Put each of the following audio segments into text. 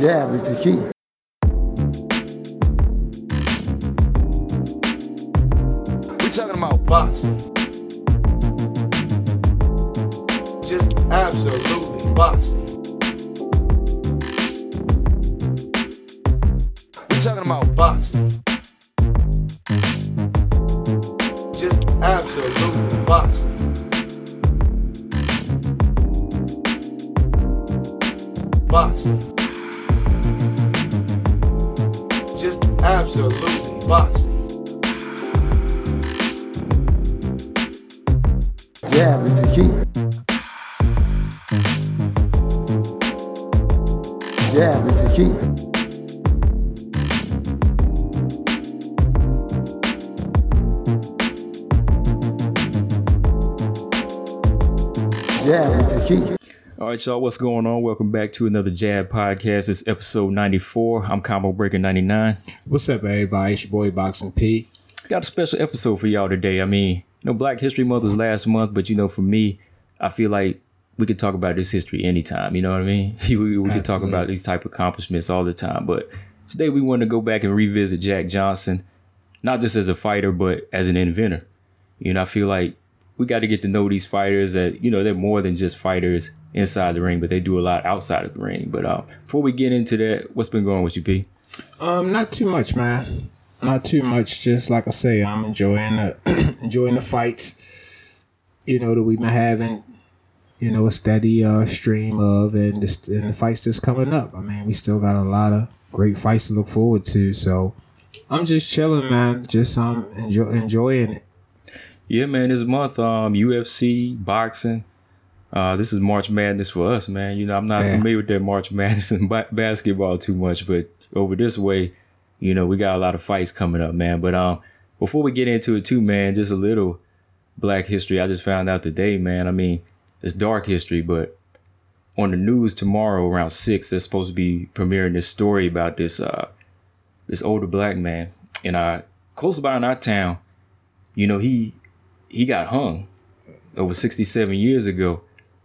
Jab is the key. We talking about boxing. Just absolutely boxing. We talking about boxing. Just absolutely boxing. Boxing. Absolutely boxing. Jab is the key. Jab is the key. Jab is the key. All right, y'all, what's going on? Welcome back to another Jab podcast. It's episode 94. I'm Combo Breaker 99. What's up, everybody? It's your boy Boxing P. Got a special episode for y'all today. I mean, you know, Black History Month was last month, but you know, for me, I feel like we could talk about this history anytime. You know what I mean? we we could talk about these type of accomplishments all the time. But today we want to go back and revisit Jack Johnson, not just as a fighter, but as an inventor. You know, I feel like we got to get to know these fighters that, you know, they're more than just fighters inside the ring, but they do a lot outside of the ring. But uh, before we get into that, what's been going with you, P? Um, not too much, man. Not too much. Just like I say, I'm enjoying the enjoying the fights. You know that we've been having. You know a steady uh, stream of and this, and the fights that's coming up. I mean, we still got a lot of great fights to look forward to. So I'm just chilling, man. Just um enjoy, enjoying it. Yeah, man, this month, um, UFC, boxing. Uh, this is March Madness for us, man. You know, I'm not Yeah. familiar with that March Madness and ba- basketball too much, but over this way, you know, we got a lot of fights coming up, man. But um, before we get into it too, man, just a little Black history. I just found out today, man. I mean, it's dark history, but on the news tomorrow around six, they're supposed to be premiering this story about this uh this older black man in our close by in our town. You know, he he got hung over 67 years ago,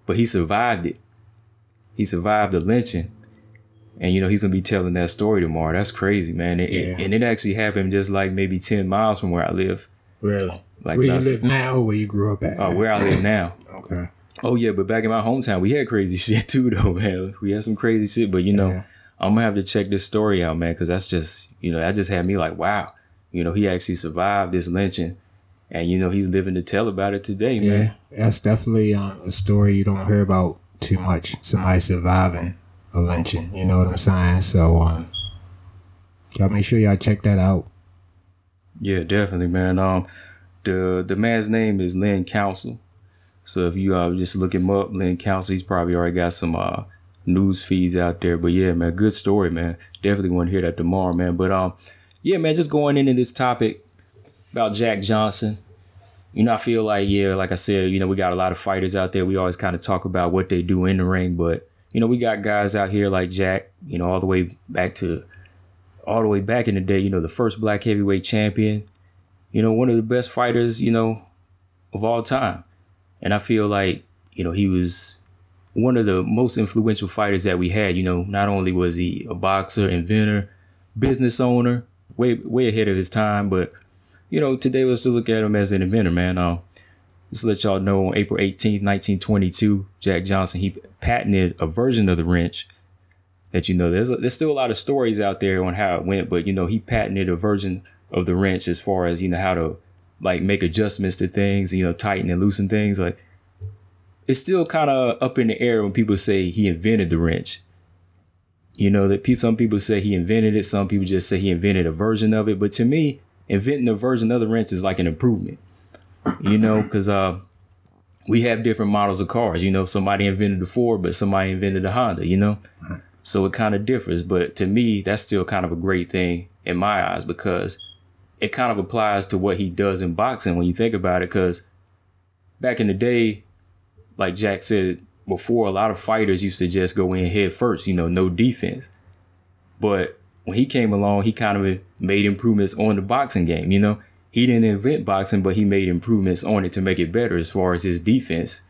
but he survived it. He survived the lynching. And you know, he's gonna be telling that story tomorrow. That's crazy, man. It- it- Yeah. and it actually happened just like maybe 10 miles from where I live. Really. Like where you live now, or where you grew up at? Uh, where I live now. Okay. Oh yeah, but back in my hometown, we had crazy shit too, though, man. We had some crazy shit, but you know, Yeah. I'm gonna have to check this story out, man, because that's just, you know, that just had me like, wow, you know, he actually survived this lynching, and you know, he's living to tell about it today, man. Yeah, that's definitely um, a story you don't hear about too much. Somebody surviving a lynching, you know what I'm saying? So, um, y'all make sure y'all check that out. Yeah, definitely, man. Um, the the man's name is Lynn Council. So if you uh just look him up, Lynn Council, he's probably already got some uh news feeds out there. But yeah, man, good story, man. Definitely want to hear that tomorrow, man. But um, yeah, man, just going into this topic about Jack Johnson. You know, I feel like yeah, like I said, you know, we got a lot of fighters out there. We always kind of talk about what they do in the ring, but you know, we got guys out here like Jack. You know, all the way back to all the way back in the day. You know, the first black heavyweight champion you know, one of the best fighters, you know, of all time. And I feel like, you know, he was one of the most influential fighters that we had. You know, not only was he a boxer, inventor, business owner, way way ahead of his time, but you know, today let's just look at him as an inventor, man. Um, just to let y'all know, on April 18th, 1922, Jack Johnson, he patented a version of the wrench that, you know, there's, there's still a lot of stories out there on how it went, but, you know, he patented a version of the wrench as far as, you know, how to like make adjustments to things, you know, tighten and loosen things. Like, it's still kind of up in the air when people say he invented the wrench. You know, that some people say he invented it, some people just say he invented a version of it. But to me, inventing a version of the wrench is like an improvement. You know, because uh, we have different models of cars. You know, somebody invented the Ford, but somebody invented the Honda. You know, so it kind of differs. But to me, that's still kind of a great thing in my eyes because it kind of applies to what he does in boxing when you think about it. Because back in the day, like Jack said before, a lot of fighters used to just go in head first. You know, no defense. But when he came along, he kind of made improvements on the boxing game. You know, he didn't invent boxing, but he made improvements on it to make it better as far as his defense.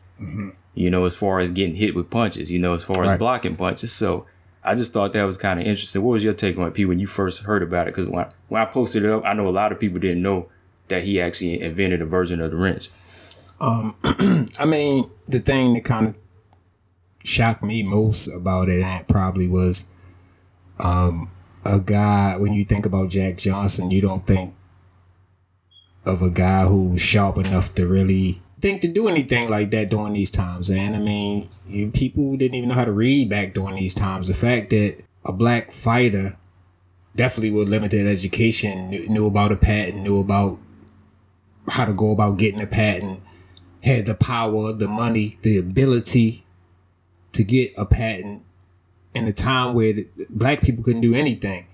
You know, as far as getting hit with punches. You know, as far as Right. blocking punches. So I just thought that was kind of interesting. What was your take on it, P, when you first heard about it? Because when I, when I posted it up, I know a lot of people didn't know that he actually invented a version of the wrench. I mean, the thing that kind of shocked me most about it probably was um, a guy, when you think about Jack Johnson, you don't think of a guy who's sharp enough to really think to do anything like that during these times. And I mean, people didn't even know how to read back during these times. The fact that a black fighter definitely with limited education knew about a patent, knew about how to go about getting a patent, had the power, the money, the ability to get a patent in a time where black people couldn't do anything.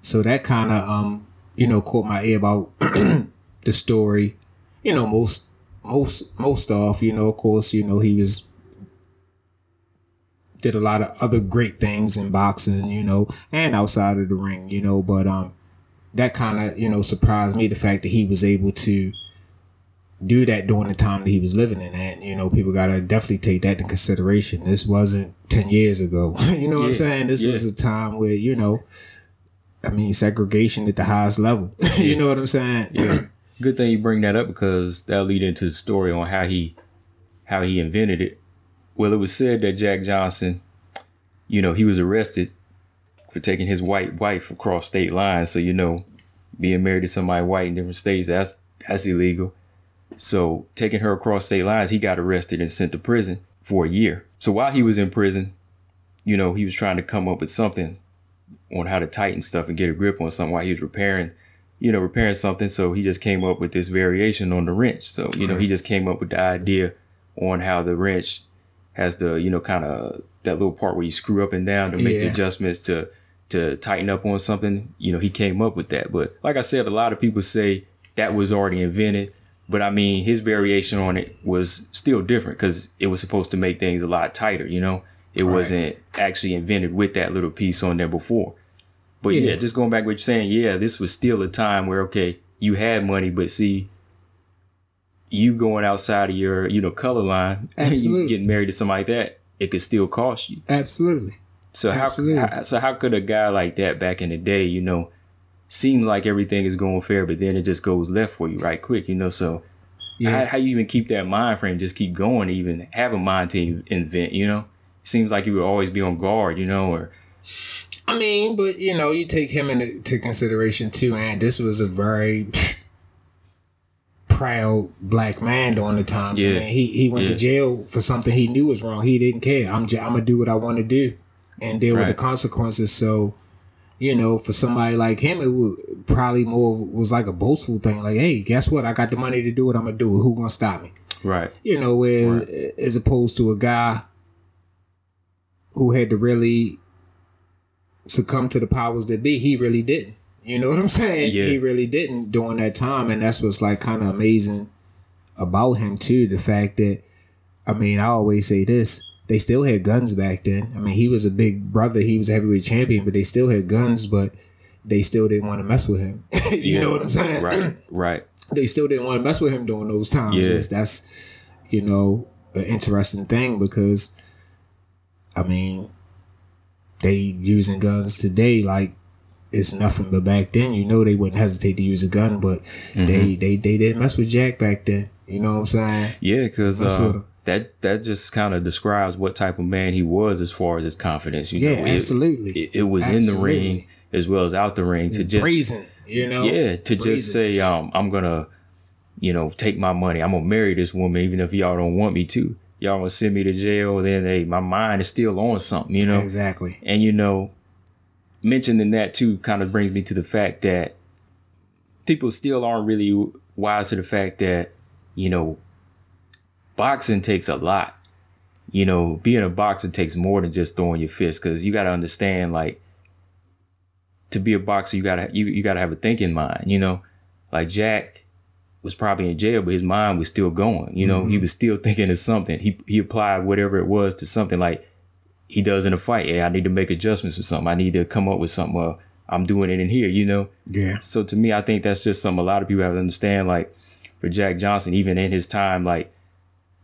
So that kind of, um, you know, caught my ear about the story. You know, most, most, most off, you know, of course, you know, he was, did a lot of other great things in boxing, you know, and outside of the ring, you know, but, um, that kind of, you know, surprised me the fact that he was able to, do that during the time that he was living in and you know people gotta definitely take that into consideration this wasn't 10 years ago you know what i'm saying this yeah. was a time where you know i mean segregation at the highest level you know what i'm saying Yeah. Good thing you bring that up because that'll lead into the story on how he how he invented it. Well, it was said that Jack Johnson, you know, he was arrested for taking his white wife across state lines. So you know, being married to somebody white in different states, that's that's illegal. So taking her across state lines, he got arrested and sent to prison for a year. So while he was in prison, you know, he was trying to come up with something on how to tighten stuff and get a grip on something while he was repairing you know, repairing something. So he just came up with this variation on the wrench. So, you know, he just came up with the idea on how the wrench has the, you know, kind of that little part where you screw up and down to make the adjustments to to tighten up on something. You know, he came up with that. But like I said, a lot of people say that was already invented. But I mean, his variation on it was still different because it was supposed to make things a lot tighter, you know? It wasn't actually invented with that little piece on there before. But yeah. Yeah. just going back to what you're saying, yeah, this was still a time where okay, you had money, but see, you going outside of your you know color line, and you getting married to somebody like that, it could still cost you. absolutely So how, Absolutely. how so how could a guy like that back in the day, you know, seems like everything is going fair, but then it just goes left for you right quick, you know? So yeah how, how you even keep that mind frame, just keep going, even have a mind to invent, you know? Seems like you would always be on guard, you know, or i mean but you know you take him into consideration too and this was a very proud black man during the times Yeah. I mean, he, he went Yeah. to jail for something he knew was wrong he didn't care i'm, j- I'm gonna do what i want to do and deal with the consequences so you know, for somebody like him, it would probably more was like a boastful thing. Like, hey, guess what? I got the money to do what I'm gonna do. Who gonna stop me? right, You know, where as opposed to a guy who had to really succumb to the powers that be, he really didn't. You know what I'm saying? Yeah. He really didn't during that time, and that's what's like kind of amazing about him too. The fact that, I mean, I always say this: they still had guns back then. I mean, he was a big brother, he was a heavyweight champion, but they still had guns, but they still didn't want to mess with him. you Yeah. know what I'm saying? right, right. they still didn't want to mess with him during those times. Yeah. That's, that's you know an interesting thing because I mean they using guns today like it's nothing but back then you know they wouldn't hesitate to use a gun but Mm-hmm. they they they didn't mess with Jack back then you know what I'm saying Yeah, because Mess with him. that that just kind of describes what type of man he was as far as his confidence. You Yeah, know, It- absolutely. It, it was in the ring as well as out the ring to just brazen you know yeah to just say um I'm gonna you know take my money. I'm gonna marry this woman even if y'all don't want me to. Y'all gonna send me to jail. Then hey, my mind is still on something. You know, exactly and you know, mentioning that too kind of brings me to the fact that people still aren't really wise to the fact that, you know, boxing takes a lot. You know, being a boxer takes more than just throwing your fist because you got to understand, like, to be a boxer, you gotta you, you gotta have a thinking mind. You know, like Jack was probably in jail, but his mind was still going. You know, he mm-hmm. was still thinking of something. He he applied whatever it was to something like he does in a fight. Yeah, I need to make adjustments or something. I need to come up with something. Well, I'm doing it in here, you know? yeah So to me, I think that's just something a lot of people have to understand. Like for Jack Johnson, even in his time, like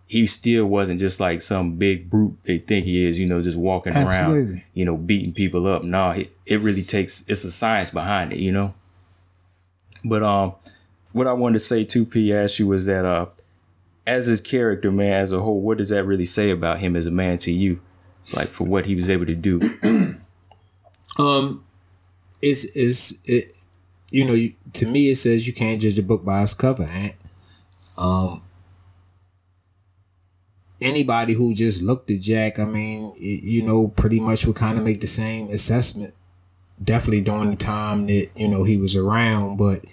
he still wasn't just like some big brute they think he is, you know, just walking around, you know, beating people up. No, it, it really takes it's a science behind it, you know. But um, what I wanted to say to P asked you was that uh, as his character, man, as a whole, what does that really say about him as a man to you, like for what he was able to do? Um, it's is it, you know, you, to me it says you can't judge a book by its cover, and um, anybody who just looked at Jack, I mean, y- you know, pretty much would kind of make the same assessment. Definitely during the time that you know he was around, but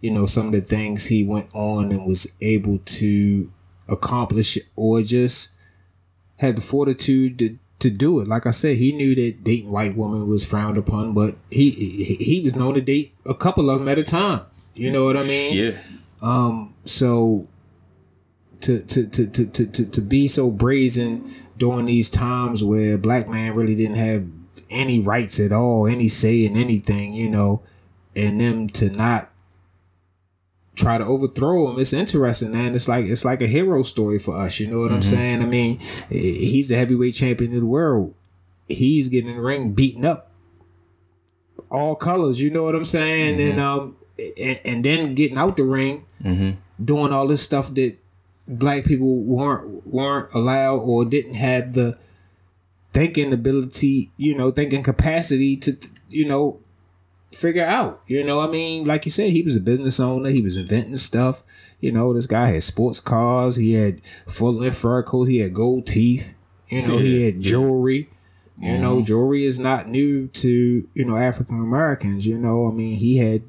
you know some of the things he went on and was able to accomplish or just had the fortitude to, to do it. Like I said, he knew that dating white women was frowned upon, but he he, he was known to date a couple of them at a time. You know what I mean? Yeah, Um, so to to to to to to, to be so brazen during these times where black man really didn't have any rights at all, any say in anything, you know, and them to not try to overthrow him. It's interesting, man. It's like it's like a hero story for us. You know what I'm mm-hmm. saying? I mean, he's the heavyweight champion of the world. He's getting in the ring, beaten up, all colors. You know what I'm saying? Mm-hmm. And um, and, and then getting out the ring, mm-hmm. doing all this stuff that black people weren't weren't allowed or didn't have the thinking ability, you know, thinking capacity to, you know, figure out. You know, I mean, like you said, he was a business owner. He was inventing stuff. You know, this guy had sports cars. He had full length fur coats. He had gold teeth. You know, he had jewelry. You know, mm-hmm. jewelry is not new to you know African Americans. You know, I mean, he had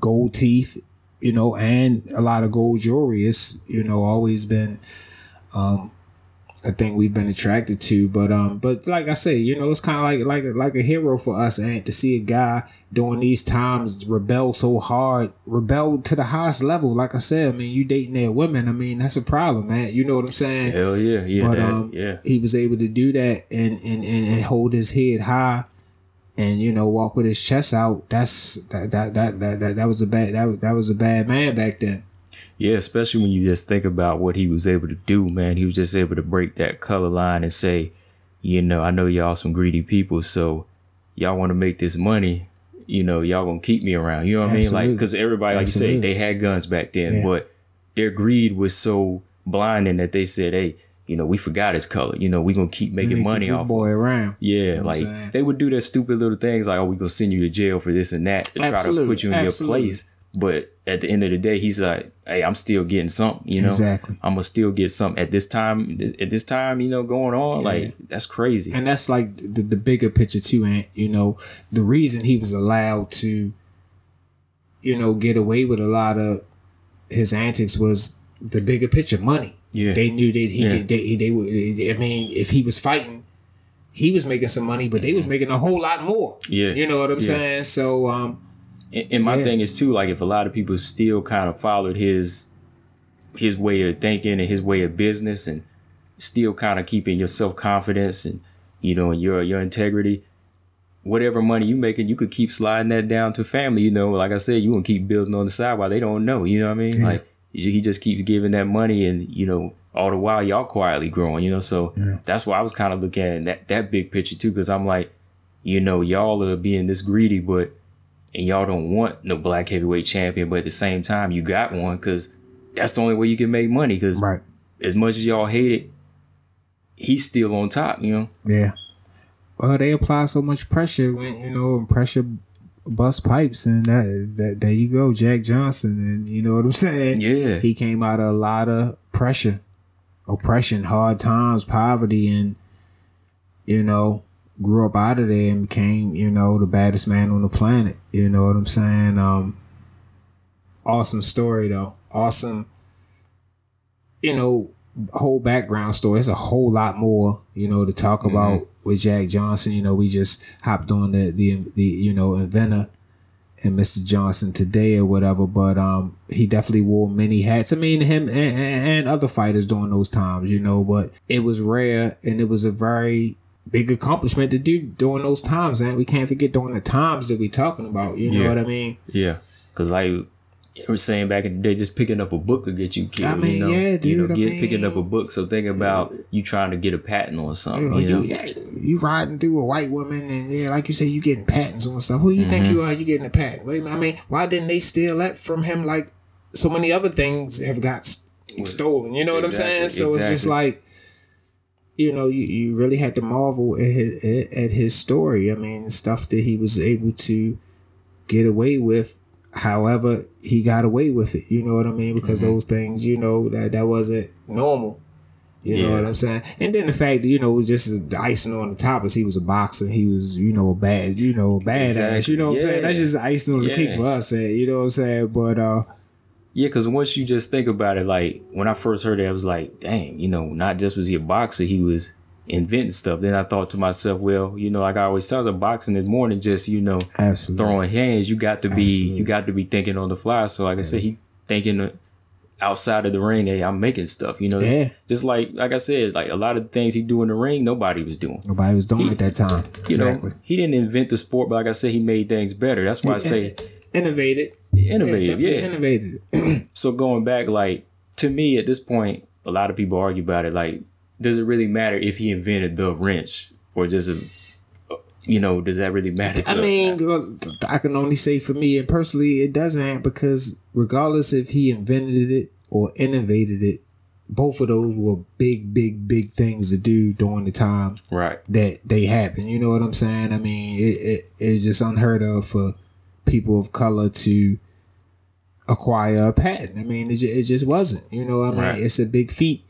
gold teeth. You know, and a lot of gold jewelry. It's you know always been um, a thing we've been attracted to. But um, but like I say, you know, it's kind of like like like a hero for us, and to see a guy during these times rebel so hard, rebel to the highest level. Like I said, I mean, you dating their women. I mean, that's a problem, man. You know what I'm saying? hell yeah, yeah, but that- um, yeah. he was able to do that and, and and and hold his head high, and you know walk with his chest out. That's that that that that that, that was a bad that that was a bad man back then. Yeah, especially when you just think about what he was able to do, man. He was just able to break that color line and say, you know, I know y'all some greedy people, so y'all want to make this money. You know, y'all gonna keep me around. You know what I mean? Like, because everybody, like you say, they had guns back then, Yeah. but their greed was so blinding that they said, hey, you know, we forgot his color. You know, we gonna keep making Make money off. of boy around. Yeah, what I'm like they would do their stupid little things like, oh, we gonna send you to jail for this and that to try to put you in absolutely. your place. But at the end of the day, he's like, hey, I'm still getting something, you know? Exactly. I'm gonna still get something at this time. At this time, you know, going on, like that's crazy. and that's like the, the bigger picture too and you know the reason he was allowed to you know get away with a lot of his antics was the bigger picture money Yeah. they knew that he Yeah. could they, they would i mean if he was fighting he was making some money but they was making a whole lot more Yeah. you know what i'm Yeah. saying so um And, and my Yeah. thing is too, like if a lot of people still kind of followed his his way of thinking and his way of business, and still kind of keeping your self confidence and you know your your integrity, whatever money you making, you could keep sliding that down to family. You know, like I said, you gonna keep building on the side while they don't know. You know what I mean? Like he just keeps giving that money, and you know all the while y'all quietly growing. You know, so that's why I was kind of looking at that that big picture too, because I'm like, you know, y'all are being this greedy, but and y'all don't want no black heavyweight champion, but at the same time, you got one because that's the only way you can make money. Because right as much as y'all hate it, he's still on top. You know. yeah well they apply so much pressure when you know and pressure bust pipes and that that there you go jack johnson and you know what i'm saying Yeah. he came out of a lot of pressure, oppression, hard times, poverty, and you know, grew up out of there and became, you know, the baddest man on the planet. You know what I'm saying? Um, awesome story though. Awesome, you know, whole background story. It's a whole lot more, you know, to talk about with Jack Johnson. You know, we just hopped on the the the you know inventor and Mr. Johnson today or whatever, but um, he definitely wore many hats. I mean, him and, and, other fighters during those times, you know, but it was rare and it was a very big accomplishment to do during those times, and we can't forget during the times that we talking about. You know Yeah. what I mean? Yeah. Cause like You were saying back in the day, just picking up a book could get you killed. I mean, you know? yeah, You know, dude, I get, picking up a book. So think about you trying to get a patent on something. You, You know, yeah, you riding through a white woman, and yeah, like you say, you getting patents on stuff. Who you think Mm-hmm. you are? You getting a patent? Wait. I mean, why didn't they steal that from him? Like so many other things have got stolen. You know what Exactly, I'm saying? So it's just like, you know, you, you really had to marvel at his, at his story. I mean, the stuff that he was able to get away with. However, he got away with it. You know what I mean? Because Mm-hmm. those things, you know, that that wasn't normal. You know what I'm saying? And then the fact that, you know, was just the icing on the top is he was a boxer. He was, you know, a bad, you know, badass. Exactly. You know what I'm saying? That's just icing on the cake for us, eh, you know what I'm saying? But uh Yeah, because once you just think about it, like when I first heard it, I was like, dang, you know, not just was he a boxer, he was inventing stuff. Then I thought to myself, well, you know, like I always tell them, boxing is more than just, you know, absolutely. throwing hands. You got to be, Absolutely. you got to be thinking on the fly. So like I said, he thinking outside of the ring, hey, I'm making stuff, you know. Yeah. Just like, like I said, like a lot of the things he do in the ring, nobody was doing. Nobody was doing it at that time. You exactly. know, he didn't invent the sport, but like I said, he made things better. That's why I say Innovated. innovative. definitely Yeah. Innovated. So going back, like to me at this point, a lot of people argue about it. Like, does it really matter if he invented the wrench, or does it, you know, does that really matter? To I us? mean, I can only say for me and personally, it doesn't because regardless if he invented it or innovated it, both of those were big, big, big things to do during the time right? that they happen. You know what I'm saying? I mean, it, it it's just unheard of for people of color to acquire a patent. I mean, it, it just wasn't. You know, what I mean, Right. it's a big feat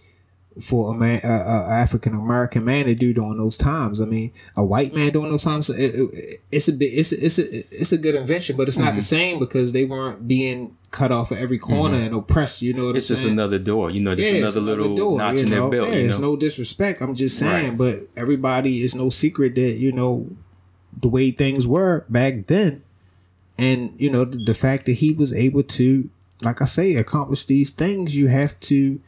for a man, a, a African American man to do during those times. I mean, a white man during those times, it, it, it's a bit, it's a, it's a, it's a good invention, but it's not Mm-hmm. the same because they weren't being cut off at every corner and oppressed. You know what It's just saying? another door, you know, just Yeah, it's another little door, notch you in their belt. Yeah, you it's no disrespect. I'm just saying, Right. but everybody is no secret that you know the way things were back then, and you know the, the fact that he was able to, like I say, accomplish these things. You have to,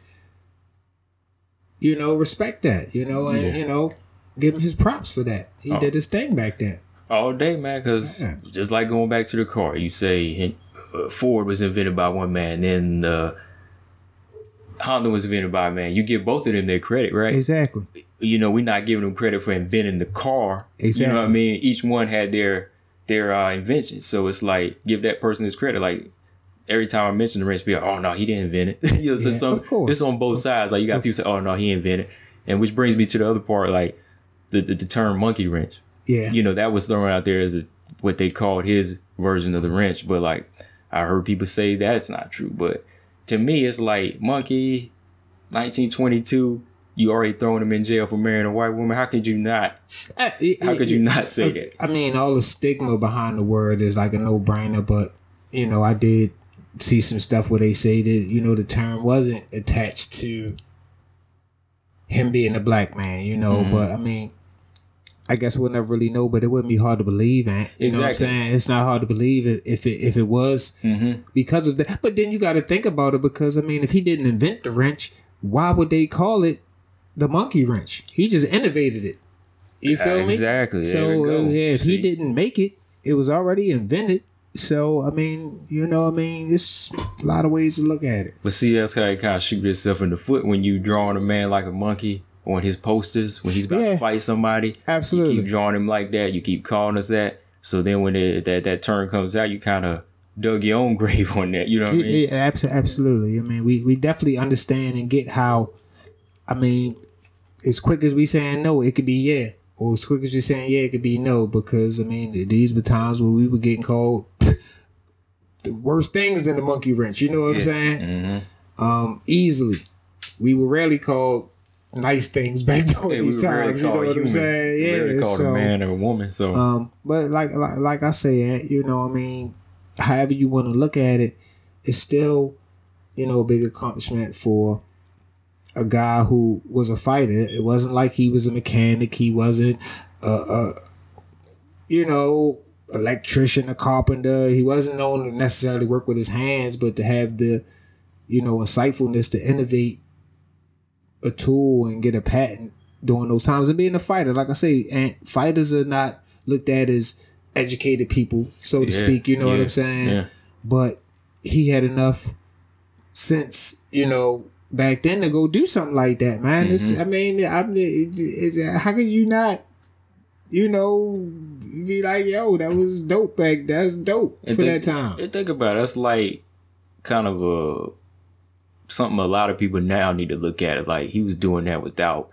you know, respect that. You know, and Yeah. you know, give him his props for that. He Oh. did his thing back then. all day, man. Because Yeah. just like going back to the car, you say uh, Ford was invented by one man, then uh, Honda was invented by a man. You give both of them their credit, right? Exactly. you know, we're not giving them credit for inventing the car. Exactly. You know what I mean? Each one had their their uh, invention. So it's like give that person his credit. Like every time I mention the wrench, be like, oh no, he didn't invent it. you know, so Yeah, some, of course. it's on both sides. Like you got people say, oh no, he invented. it. And which brings me to the other part, like the the, the term monkey wrench. Yeah. You know, that was thrown out there as a what they called his version of the wrench. But like I heard people say that's not true. But to me, it's like monkey, 1922. You already thrown him in jail for marrying a white woman. How could you not? Uh, it- How it- could you it- not say that? I mean, all the stigma behind the word is like a no brainer, but you know, I did see some stuff where they say that you know the term wasn't attached to him being a black man, you know. Mm-hmm. But I mean, I guess we'll never really know. But it wouldn't be hard to believe, and you know what I'm saying. It's not hard to believe if, if it if it was Mm-hmm. because of that. But then you got to think about it because I mean, if he didn't invent the wrench, why would they call it the monkey wrench? He just innovated it. You feel me? Exactly. So uh, yeah, if he didn't make it, it was already invented. So I mean, you know, I mean, it's a lot of ways to look at it. But see, that's how you kind of shoot yourself in the foot when you drawing a man like a monkey on his posters when he's about Yeah. to fight somebody. Absolutely, you keep drawing him like that. You keep calling us that. So then when it, that that term comes out, you kind of dug your own grave on that. You know what I mean? absolutely. I mean, we, we definitely understand and get how. I mean, as quick as we saying no, it could be yeah, or as quick as we saying yeah, it could be no. Because I mean, these were times where we were getting called the worst things than the monkey wrench. You know what I'm saying? Mm-hmm. Um, easily, we were rarely called nice things back during Yeah, these rarely times. You know what I'm saying? Yeah. rarely called so, a man or a woman. So um, but like, like like I say, you know, I mean, however you want to look at it, it's still, you know, a big accomplishment for a guy who was a fighter. It wasn't like he was a mechanic. He wasn't a, a you know, electrician, a carpenter. He wasn't known to necessarily work with his hands, but to have the, you know, insightfulness to innovate a tool and get a patent during those times and being a fighter. Like I say, and fighters are not looked at as educated people, so to Yeah, speak. You know what I'm saying? yeah. But he had enough sense, you know, back then to go do something like that, man. It's, mm-hmm. I mean, I mean, it, it's, how can you not, you know, be like, yo, that was dope back. That's dope And for think- that time. and think about it. That's like kind of a something a lot of people now need to look at. It like he was doing that without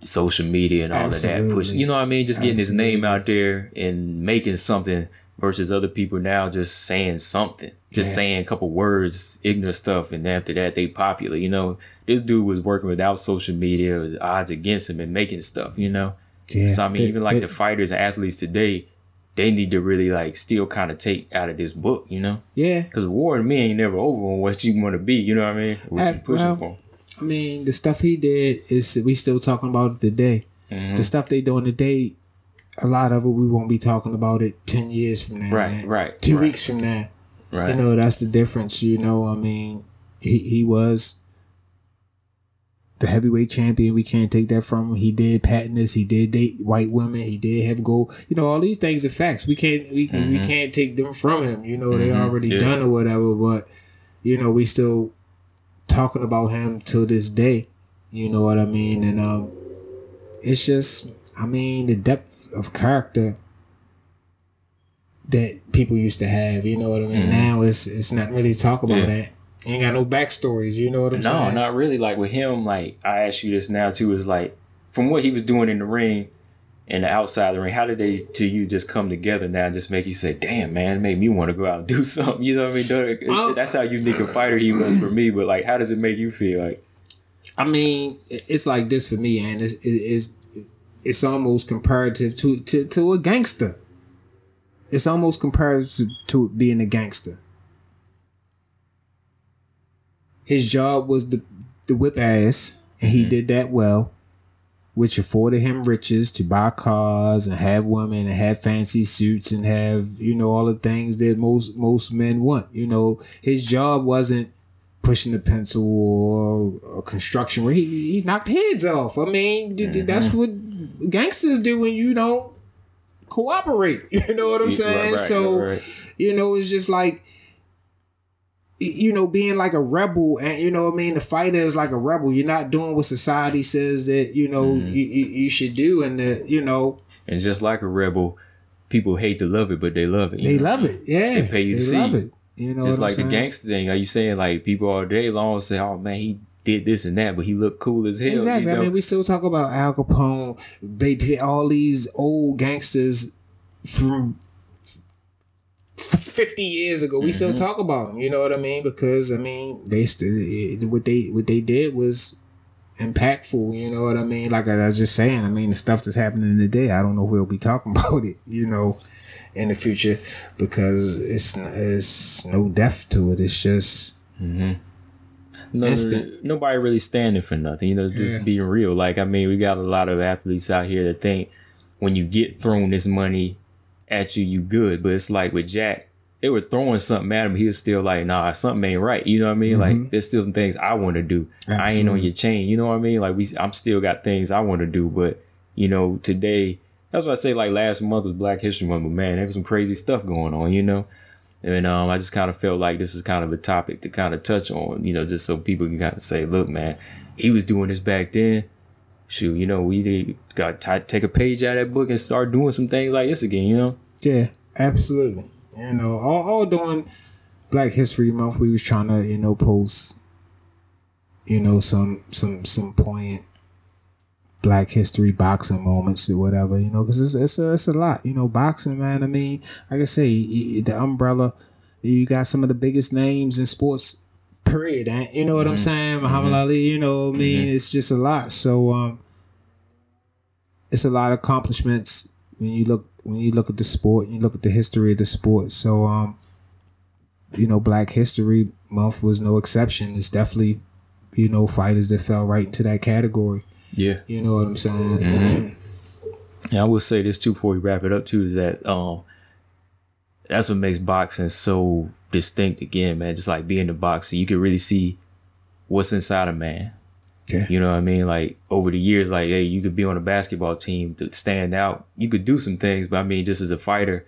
social media and all of that Absolutely. pushing. You know what I mean? Just getting his name out there and making something versus other people now just saying something, just Yeah. saying a couple words, ignorant stuff, and after that they popular. You know, this dude was working without social media, odds against him, and making stuff. You know. Yeah, So I mean, they- even like they- the fighters and athletes today, they need to really like still kind of take out of this book, you know, yeah, because war to me ain't never over on what you want to be. You know what I mean? What you pushing well, for? I mean, the stuff he did is we still talking about it today. Mm-hmm. The stuff they doing today, a lot of it we won't be talking about it ten years from now. Right, man. right, Two right. weeks from now. Right. You know, that's the difference. You know, I mean, he he was the heavyweight champion. We can't take that from him. He did patent this. He did date white women. He did have gold. You know, all these things are facts. We can't we we can't take them from him. You know, they already Mm-hmm. Yeah. done or whatever. But you know, we still talking about him till this day. You know what I mean? And um, it's just, I mean, the depth of character that people used to have. You know what I mean? Now it's it's not really talk about Mm-hmm. Yeah. that. Ain't got no backstories. You know what I'm no, saying? not really. Like with him, like I ask you this now too. Is like from what he was doing in the ring and the outside of the ring. How did they to you just come together now? and Just make you say, "Damn, man, it made me want to go out and do something." You know what I mean? That's how unique a fighter he was for me. But like, how does it make you feel? Like, I mean, it's like this for me, and it's it- it's it's almost comparative to to, to a gangster. It's almost comparative to, to being a gangster. His job was the the whip ass, and he mm-hmm. did that well, which afforded him riches to buy cars and have women and have fancy suits and have you know all the things that most most men want. You know, his job wasn't pushing the pencil or, or construction where he, he knocked heads off. I mean, d- that's mm-hmm. what gangsters do when you don't cooperate. You know what I'm saying? right, so, right. you know, it's just like, you know, being like a rebel and, you know what I mean? The fighter is like a rebel. You're not doing what society says that, you know, Mm-hmm. you, you, you should do. And, the, you know, and just like a rebel, people hate to love it, but they love it. they know? love it. Yeah. They pay you to they see. love it. You know It's like the gangster thing. Are you saying like people all day long say, "Oh man, he did this and that, but he looked cool as hell." Exactly. You know? I mean, we still talk about Al Capone, baby, all these old gangsters from fifty years ago. We still Mm-hmm. talk about them. You know what I mean? Because I mean, they still it- what they what they did was impactful. You know what I mean? Like I was just saying. I mean, the stuff that's happening today. I don't know if we'll be talking about it. You know. In the future, because it's it's no depth to it. It's just no, instant. nobody really standing for nothing. You know, just Yeah. being real. Like I mean, we got a lot of athletes out here that think when you get thrown this money at you, you good. But it's like with Jack, they were throwing something at him. He was still like, "Nah, something ain't right." You know what I mean? Like there's still things I want to do. I ain't on your chain. You know what I mean? Like we, I'm still got things I want to do. But you know, today. That's what I say. Like last month was Black History Month, but man, there was some crazy stuff going on, you know. And um, I just kind of felt like this was kind of a topic to kind of touch on, you know, just so people can kind of say, look, man, he was doing this back then. Shoot, you know, we got to take a page out of that book and start doing some things like this again, you know. Yeah, absolutely. You know, all, all during Black History Month, we was trying to, you know, post, you know, some some some poignant Black History boxing moments or whatever, you know, because it's it's a, it's a lot, you know, boxing, man. I mean, like I say, the umbrella, you got some of the biggest names in sports. Period. eh? You know what I'm saying? Muhammad Ali. You know, what I mean, it's just a lot. So, um, it's a lot of accomplishments when you look when you look at the sport and you look at the history of the sport. So um you know, Black History Month was no exception. It's definitely, you know, fighters that fell right into that category. Yeah. You know what I'm saying? And I will say this too before we wrap it up too is that um that's what makes boxing so distinct again, man. Just like being a boxer, you can really see what's inside a man. Yeah. You know what I mean? Like over the years, like hey, you could be on a basketball team to stand out. You could do some things, but I mean, just as a fighter,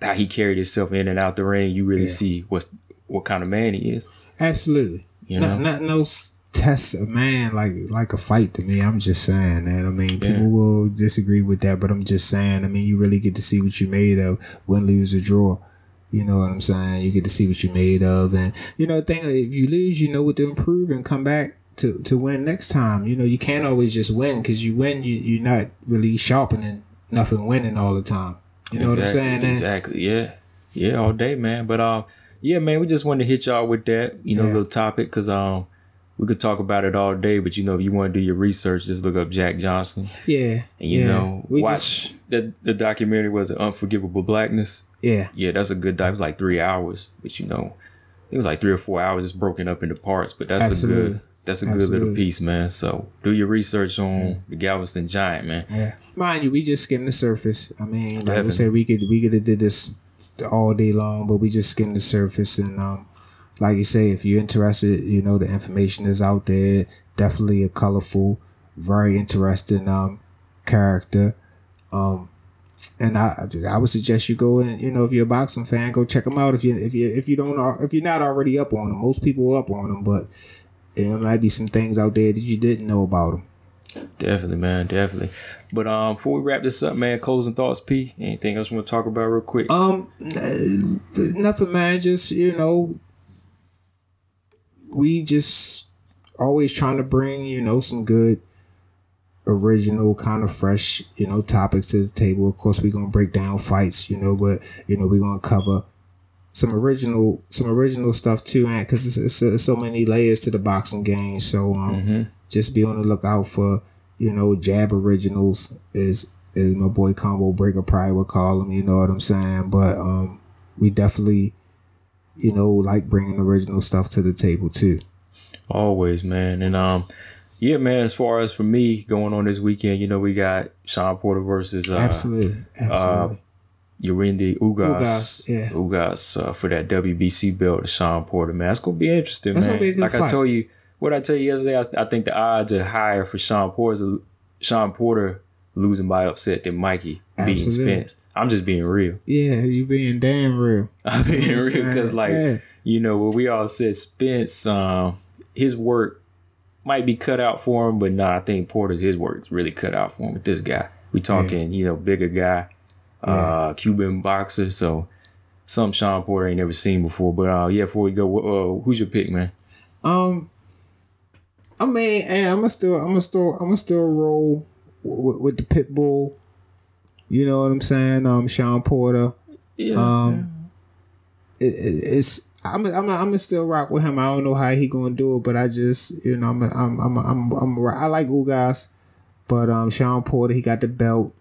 how he carried himself in and out the ring, you really Yeah. see what's what kind of man he is. Absolutely. You know? not no s- test a man like like a fight to me. I'm just saying that. I mean, Yeah. people will disagree with that, but I'm just saying. I mean, you really get to see what you made of, win, lose, or draw. You know what I'm saying? You get to see what you made of, and you know, the thing if you lose, you know what to improve and come back to to win next time. You know, you can't always just win because you win, you you're not really sharpening nothing, winning all the time. You know what I'm saying? And- Exactly. Yeah. Yeah. All day, man. But um, yeah, man. We just wanted to hit y'all with that, you know, Yeah. little topic because um, we could talk about it all day. But you know, if you want to do your research, just look up Jack Johnson, yeah, and you yeah. know, we watch just the the documentary was Unforgivable Blackness. yeah. Yeah, that's a good. It was like three hours, but you know, it was like three or four hours. It's broken up into parts, but that's a good. That's a good little piece, man. So do your research on the Galveston Giant, man. Yeah, mind you, we just skimmed the surface. I mean, like we said, we could we could have did this all day long, but we just skimmed the surface. And um, like you say, if you're interested, you know the information is out there. Definitely a colorful, very interesting um character. Um, and I I would suggest you go and you know if you're a boxing fan, go check them out. If you if you if you don't if you're not already up on them, most people are up on them, but there might be some things out there that you didn't know about them. Definitely, man. Definitely. But um, before we wrap this up, man, closing thoughts, P. Anything else you want to talk about real quick? Um, nothing, man. Just you know, we just always trying to bring you know some good, original, kind of fresh you know topics to the table. Of course, we're gonna break down fights, you know, but you know we're gonna cover some original some original stuff too, man. Because it's, it's, it's so many layers to the boxing game. So um, just be on the lookout for you know jab originals is is my boy combo breaker probably would call him you know what i'm saying but um we definitely you know like bringing original stuff to the table too Always, man. And um, yeah, man. As far as for me going on this weekend, you know, we got Sean Porter versus uh, absolutely absolutely Yordenis Ugas. Ugas, yeah. Ugas uh, for that WBC belt Sean Porter, man. That's gonna be interesting, That's man. gonna be like I told you, what I tell you yesterday, I, I think the odds are higher for Sean Porter, Sean Porter losing by upset than Mikey beating Absolutely. Spence. I'm just being real. yeah you being damn real I'm being You know real because, like, Yeah. you know, what we all said, Spence, um, his work might be cut out for him, but nah, I think Porter's his work is really cut out for him with this guy. We talking, you know, bigger guy, uh, Cuban boxer, so some Sean Porter ain't never seen before. But uh, yeah, before we go, uh, who's your pick, man? um i mean hey, i'm gonna still i'm gonna still i'm gonna still roll with, with the pit bull you know what i'm saying um sean porter Yeah, Um, it, it, it's I'm I'm I'm gonna still rock with him. I don't know how he gonna do it, but I just you know I'm I'm I'm I'm, I'm, I'm I like Ugas, but um Sean Porter he got the belt.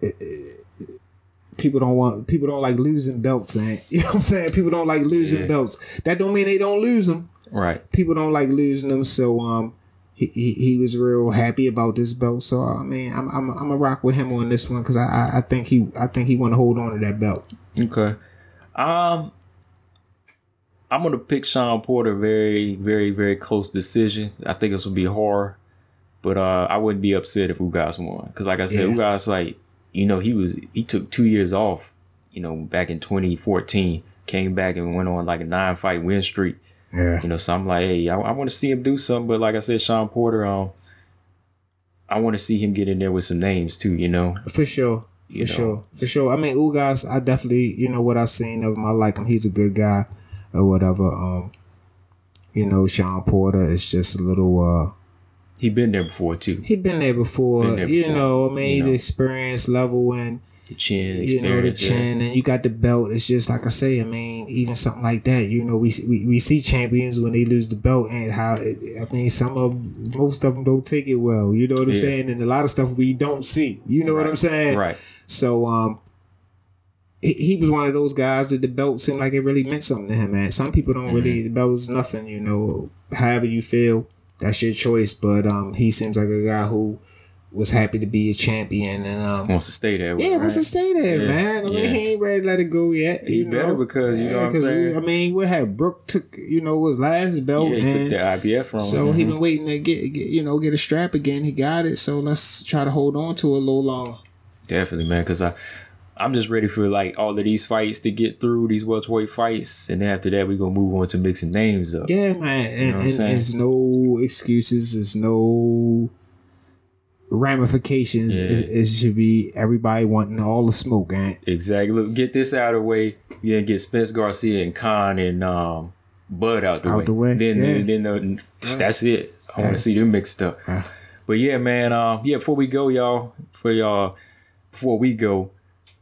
It- it- people don't want people don't like losing belts, and you know what I'm saying. People don't like losing Yeah. belts. That don't mean they don't lose them. right. People don't like losing them, so um. He, he, he was real happy about this belt, so I mean, I'm I'm I'm gonna rock with him on this one because I, I I think he I think he want to hold on to that belt. Okay. Um, I'm gonna pick Sean Porter. Very, very, very close decision. I think this will be hard, but uh, I wouldn't be upset if Ugas won because, like I said, Yeah. Ugas like you know he was he took two years off. You know, back in 2014, came back and went on like a nine fight win streak. Yeah. You know, so I'm like, hey, I, I want to see him do something. But like I said, Sean Porter, um, I want to see him get in there with some names too. You know, For sure. For You know. sure. For sure. I mean, Ugas, I definitely, you know, what I've seen of him, I like him. He's a good guy or whatever. Um, you know, Sean Porter is just a little uh he been there before too. he been there before, Been there you before, know, I mean you know. the experience level and The chin, you know the chin and you got the belt. It's just like I say, I mean, even something like that, you know, we we, we see champions when they lose the belt and how it, I mean some of most of them don't take it well, you know what I'm Yeah. saying? And a lot of stuff we don't see. You know what I'm saying? Right. So um, he, he was one of those guys that the belt seemed like it really meant something to him. Man, some people don't really Mm-hmm. the belt is nothing. You know, however you feel, that's your choice. But um, he seems like a guy who was happy to be a champion and um. Wants to stay there. Yeah, wants to stay there, Yeah, man. I mean, yeah. he ain't ready to let it go yet. He know? better because, you know what I'm 'cause we- I mean, we had Brook took you know his last belt, Yeah, he took the IBF from so him. he been waiting to get, get you know get a strap again. He got it, so let's try to hold on to it a little longer. Definitely, man. Because I, I'm just ready for like all of these fights to get through these welterweight fights, and then after that we gonna move on to mixing names up. Yeah, man. And, what I'm and there's no excuses. There's no ramifications. Yeah. It, it should be everybody wanting all the smoke, and Exactly. Look, get this out of the way. Yeah, get Spence Garcia and Khan and um, Bud out the Out way. the way, Then, yeah. then, then the, that's it. I want to see them mixed up. But yeah, man. Um, yeah. Before we go, y'all. For y'all. Before we go,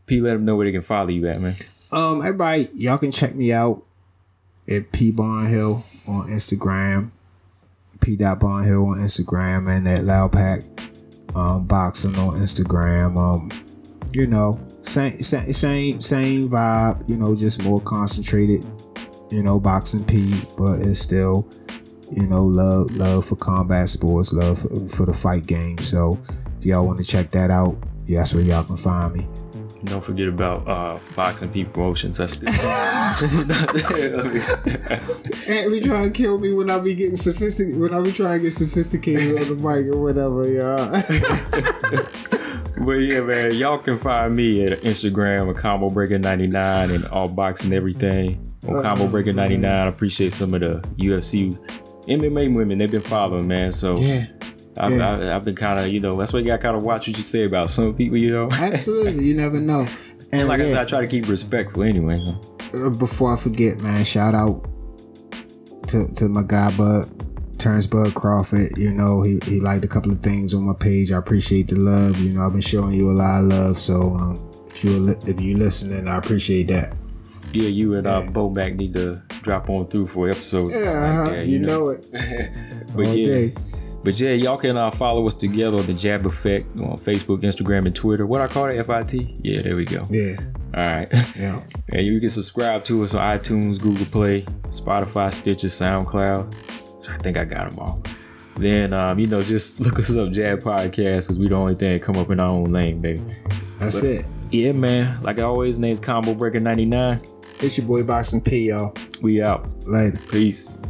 P, let them know where they can follow you at, man. Um, everybody, y'all can check me out at P Barnhill on Instagram, P. Barnhill on Instagram, and at Loud Pack um, Boxing on Instagram. Um, you know, same same same same vibe. You know, just more concentrated. You know, boxing P, but it's still, you know, love love for combat sports, love for, for the fight game. So, if y'all want to check that out, yeah, that's where y'all can find me. Don't forget about uh, Boxing P Promotions. That's the. Aunt be trying to kill me when I be getting sophisticated. When I be trying to get sophisticated on the mic or whatever, y'all. But yeah, man, y'all can find me at Instagram at Combo Breaker 99 and all boxing everything on Combo Breaker 99. I appreciate some of the UFC MMA women they've been following, man. So yeah, I've, yeah. I've, I've been kind of, you know, that's what you got to kind of watch what you say about some people, you know. absolutely. You never know. And like I said, I try to keep respectful anyway. so. uh, before I forget, man, shout out to to my guy Bud Terence Bud Crawford. You know, he he liked a couple of things on my page. I appreciate the love. You know, I've been showing you a lot of love. So um, if you li- if you listening, I appreciate that. Yeah, you and uh, Yeah. Bo Mac need to drop on through for episodes. Yeah, like uh-huh, that, you, know, it. But all yeah. day. But yeah, y'all can uh, follow us together on the Jab Effect on Facebook, Instagram, and Twitter. What I call it, FIT? Yeah, there we go. Yeah, All right. yeah. And you can subscribe to us on iTunes, Google Play, Spotify, Stitcher, SoundCloud. I think I got them all. Then, um, you know, just look us up, Jab Podcast, because we the only thing that come up in our own lane, baby. That's it. Yeah, man. Like always, name's Combo Breaker 99. It's your boy Boxing P, y'all. We out. Later. Peace.